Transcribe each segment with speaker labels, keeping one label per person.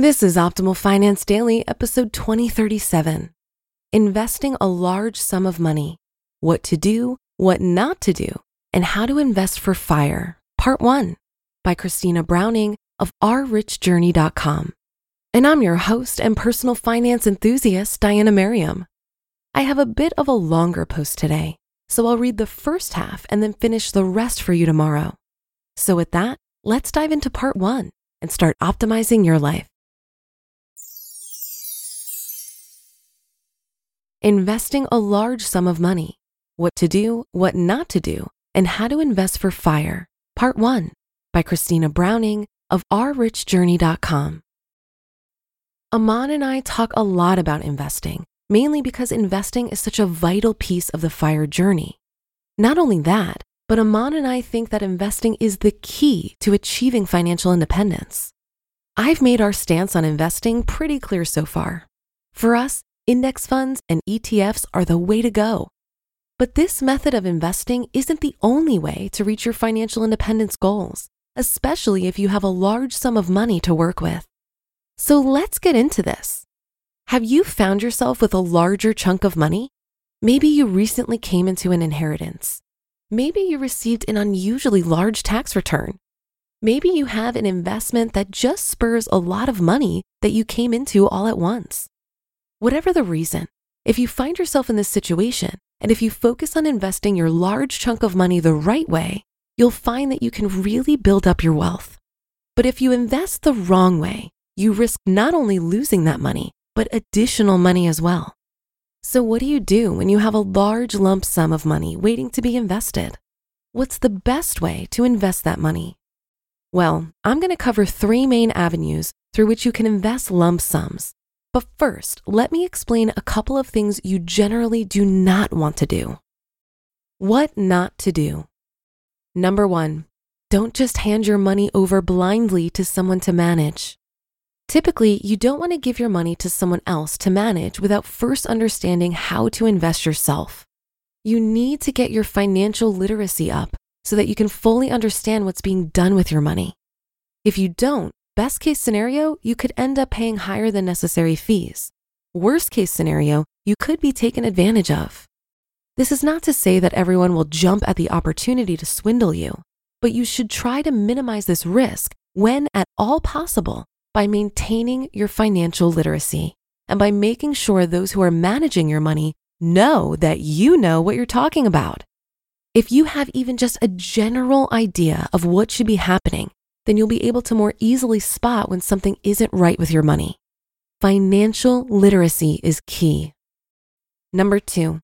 Speaker 1: This is Optimal Finance Daily, episode 2037. Investing a large sum of money. What to do, what not to do, and how to invest for fire. Part 1 by Christina Browning of ourrichjourney.com. And I'm your host and personal finance enthusiast, Diana Merriam. I have a bit of a longer post today, so I'll read the first half and then finish the rest for you tomorrow. So, with that, let's dive into part one and start optimizing your life. Investing a large sum of money. What to do, what not to do, and how to invest for fire. Part 1 by Christina Browning of ourrichjourney.com. Aman and I talk a lot about investing, mainly because investing is such a vital piece of the fire journey. Not only that, but Aman and I think that investing is the key to achieving financial independence. I've made our stance on investing pretty clear so far. For us, index funds and ETFs are the way to go. But this method of investing isn't the only way to reach your financial independence goals, especially if you have a large sum of money to work with. So let's get into this. Have you found yourself with a larger chunk of money? Maybe you recently came into an inheritance. Maybe you received an unusually large tax return. Maybe you have an investment that just spurs a lot of money that you came into all at once. Whatever the reason, if you find yourself in this situation, and if you focus on investing your large chunk of money the right way, you'll find that you can really build up your wealth. But if you invest the wrong way, you risk not only losing that money, but additional money as well. So, what do you do when you have a large lump sum of money waiting to be invested? What's the best way to invest that money? Well, I'm going to cover three main avenues through which you can invest lump sums but first, let me explain a couple of things you generally do not want to do. What not to do. Number one, don't just hand your money over blindly to someone to manage. Typically, you don't want to give your money to someone else to manage without first understanding how to invest yourself. You need to get your financial literacy up so that you can fully understand what's being done with your money. If you don't, Best case scenario, you could end up paying higher than necessary fees. Worst case scenario, you could be taken advantage of. This is not to say that everyone will jump at the opportunity to swindle you, but you should try to minimize this risk when at all possible by maintaining your financial literacy and by making sure those who are managing your money know that you know what you're talking about. If you have even just a general idea of what should be happening, then you'll be able to more easily spot when something isn't right with your money. Financial literacy is key. Number two,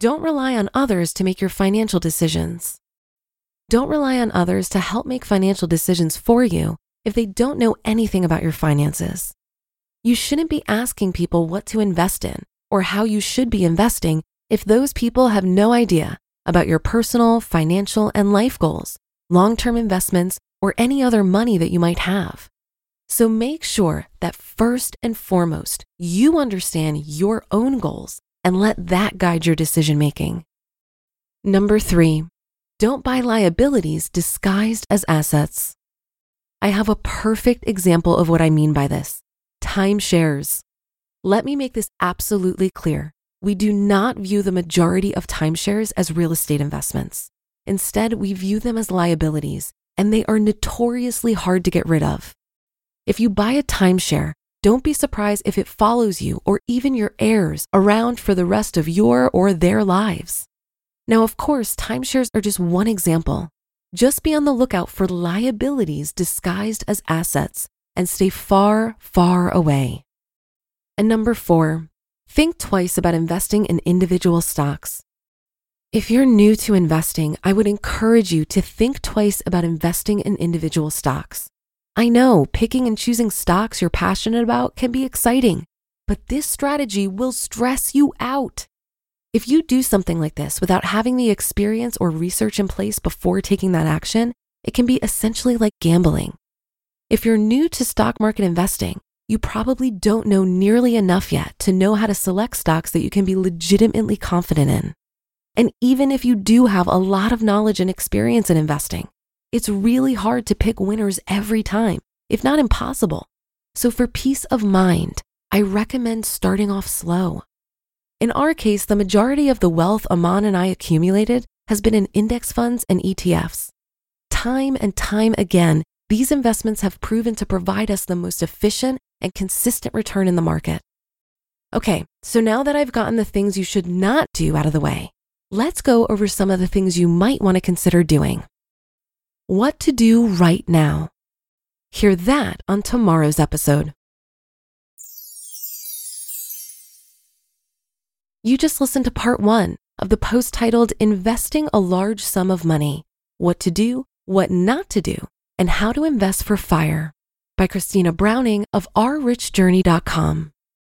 Speaker 1: don't rely on others to make your financial decisions. Don't rely on others to help make financial decisions for you if they don't know anything about your finances. You shouldn't be asking people what to invest in or how you should be investing if those people have no idea about your personal, financial, and life goals, long term investments, or any other money that you might have. So make sure that first and foremost, you understand your own goals and let that guide your decision making. Number three, don't buy liabilities disguised as assets. I have a perfect example of what I mean by this timeshares. Let me make this absolutely clear. we do not view the majority of timeshares as real estate investments. Instead, we view them as liabilities, and they are notoriously hard to get rid of. If you buy a timeshare, don't be surprised if it follows you or even your heirs around for the rest of your or their lives. Now, of course, timeshares are just one example. Just be on the lookout for liabilities disguised as assets and stay far, far away. And number four, think twice about investing in individual stocks. If you're new to investing, I would encourage you to think twice about investing in individual stocks. I know picking and choosing stocks you're passionate about can be exciting, but this strategy will stress you out. If you do something like this without having the experience or research in place before taking that action, it can be essentially like gambling. If you're new to stock market investing, you probably don't know nearly enough yet to know how to select stocks that you can be legitimately confident in. And even if you do have a lot of knowledge and experience in investing, it's really hard to pick winners every time, if not impossible. So, for peace of mind, I recommend starting off slow. In our case, the majority of the wealth Aman and I accumulated has been in index funds and ETFs. Time and time again, these investments have proven to provide us the most efficient and consistent return in the market. Okay, so now that I've gotten the things you should not do out of the way, let's go over some of the things you might want to consider doing. What to do right now. Hear that on tomorrow's episode. You just listened to part one of the post titled Investing a Large Sum of Money What to Do, What Not to Do, and How to Invest for Fire by Christina Browning of ourrichjourney.com.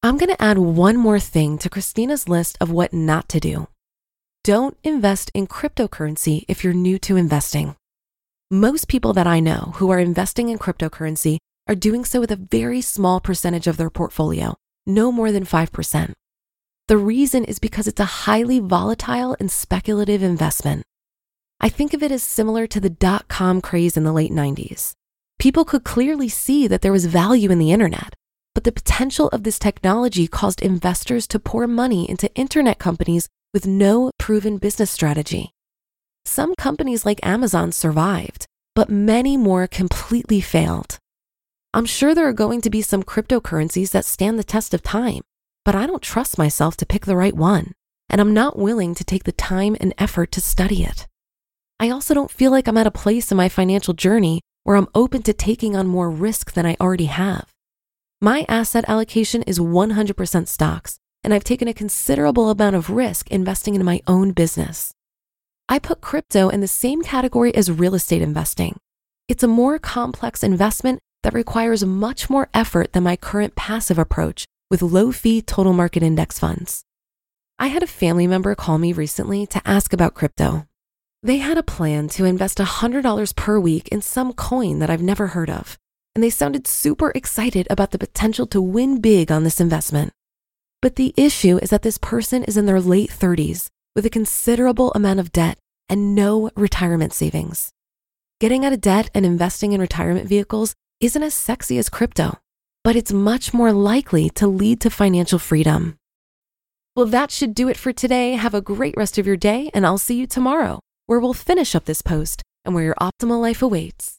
Speaker 1: I'm going to add one more thing to Christina's list of what not to do. Don't invest in cryptocurrency if you're new to investing. Most people that I know who are investing in cryptocurrency are doing so with a very small percentage of their portfolio, no more than 5%. The reason is because it's a highly volatile and speculative investment. I think of it as similar to the dot com craze in the late 90s. People could clearly see that there was value in the internet, but the potential of this technology caused investors to pour money into internet companies with no proven business strategy. Some companies like Amazon survived, but many more completely failed. I'm sure there are going to be some cryptocurrencies that stand the test of time, but I don't trust myself to pick the right one, and I'm not willing to take the time and effort to study it. I also don't feel like I'm at a place in my financial journey where I'm open to taking on more risk than I already have. My asset allocation is 100% stocks, and I've taken a considerable amount of risk investing in my own business. I put crypto in the same category as real estate investing. It's a more complex investment that requires much more effort than my current passive approach with low fee total market index funds. I had a family member call me recently to ask about crypto. They had a plan to invest $100 per week in some coin that I've never heard of, and they sounded super excited about the potential to win big on this investment. But the issue is that this person is in their late 30s with a considerable amount of debt and no retirement savings. Getting out of debt and investing in retirement vehicles isn't as sexy as crypto, but it's much more likely to lead to financial freedom. Well, that should do it for today. Have a great rest of your day, and I'll see you tomorrow, where we'll finish up this post and where your optimal life awaits.